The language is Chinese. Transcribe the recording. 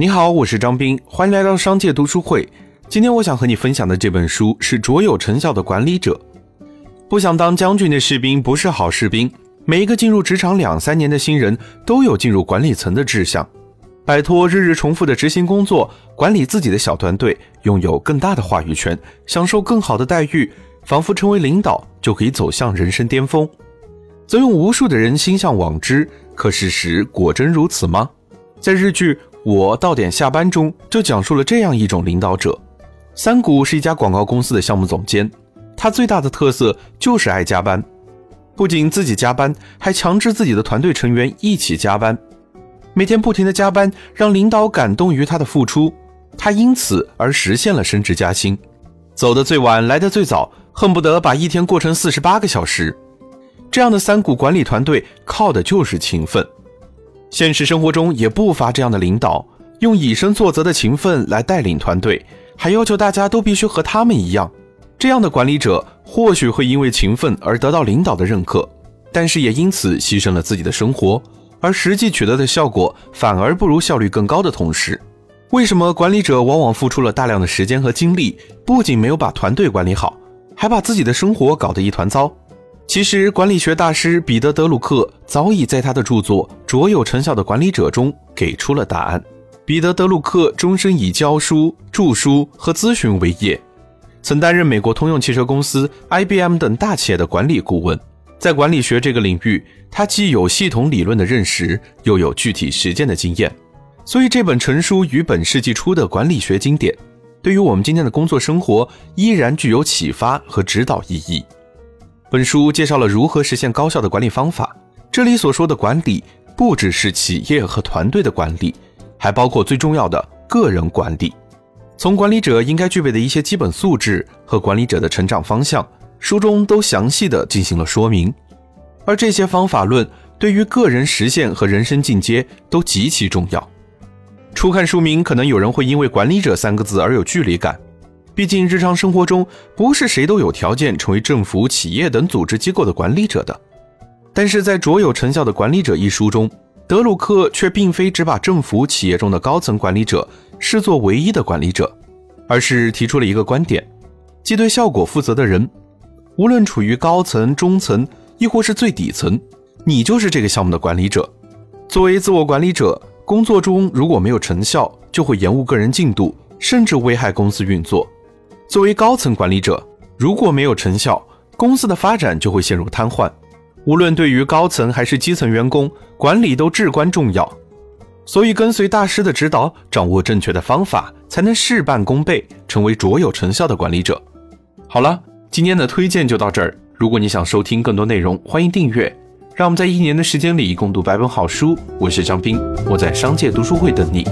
你好，我是张斌，欢迎来到商界读书会。今天我想和你分享的这本书是卓有成效的管理者。不想当将军的士兵不是好士兵。每一个进入职场两三年的新人都有进入管理层的志向，摆脱日日重复的执行工作，管理自己的小团队，拥有更大的话语权，享受更好的待遇，仿佛成为领导就可以走向人生巅峰。则有无数的人心向往之，可事实果真如此吗？在日剧。我到点下班中就讲述了这样一种领导者，三谷是一家广告公司的项目总监，他最大的特色就是爱加班，不仅自己加班，还强制自己的团队成员一起加班，每天不停的加班让领导感动于他的付出，他因此而实现了升职加薪，走得最晚来得最早，恨不得把一天过成四十八个小时，这样的三谷管理团队靠的就是勤奋。现实生活中也不乏这样的领导，用以身作则的勤奋来带领团队，还要求大家都必须和他们一样。这样的管理者或许会因为勤奋而得到领导的认可，但是也因此牺牲了自己的生活，而实际取得的效果反而不如效率更高的同事。为什么管理者往往付出了大量的时间和精力，不仅没有把团队管理好，还把自己的生活搞得一团糟？其实，管理学大师彼得·德鲁克早已在他的著作《卓有成效的管理者》中给出了答案。彼得·德鲁克终身以教书、著书和咨询为业，曾担任美国通用汽车公司、IBM 等大企业的管理顾问。在管理学这个领域，他既有系统理论的认识，又有具体实践的经验。所以，这本成书于本世纪初的管理学经典，对于我们今天的工作生活依然具有启发和指导意义。本书介绍了如何实现高效的管理方法。这里所说的管理，不只是企业和团队的管理，还包括最重要的个人管理。从管理者应该具备的一些基本素质和管理者的成长方向，书中都详细的进行了说明。而这些方法论对于个人实现和人生进阶都极其重要。初看书名，可能有人会因为“管理者”三个字而有距离感。毕竟，日常生活中不是谁都有条件成为政府、企业等组织机构的管理者的。但是在《卓有成效的管理者》一书中，德鲁克却并非只把政府、企业中的高层管理者视作唯一的管理者，而是提出了一个观点：即对效果负责的人，无论处于高层、中层，亦或是最底层，你就是这个项目的管理者。作为自我管理者，工作中如果没有成效，就会延误个人进度，甚至危害公司运作。作为高层管理者，如果没有成效，公司的发展就会陷入瘫痪。无论对于高层还是基层员工，管理都至关重要。所以，跟随大师的指导，掌握正确的方法，才能事半功倍，成为卓有成效的管理者。好了，今天的推荐就到这儿。如果你想收听更多内容，欢迎订阅。让我们在一年的时间里共读百本好书。我是张斌，我在商界读书会等你。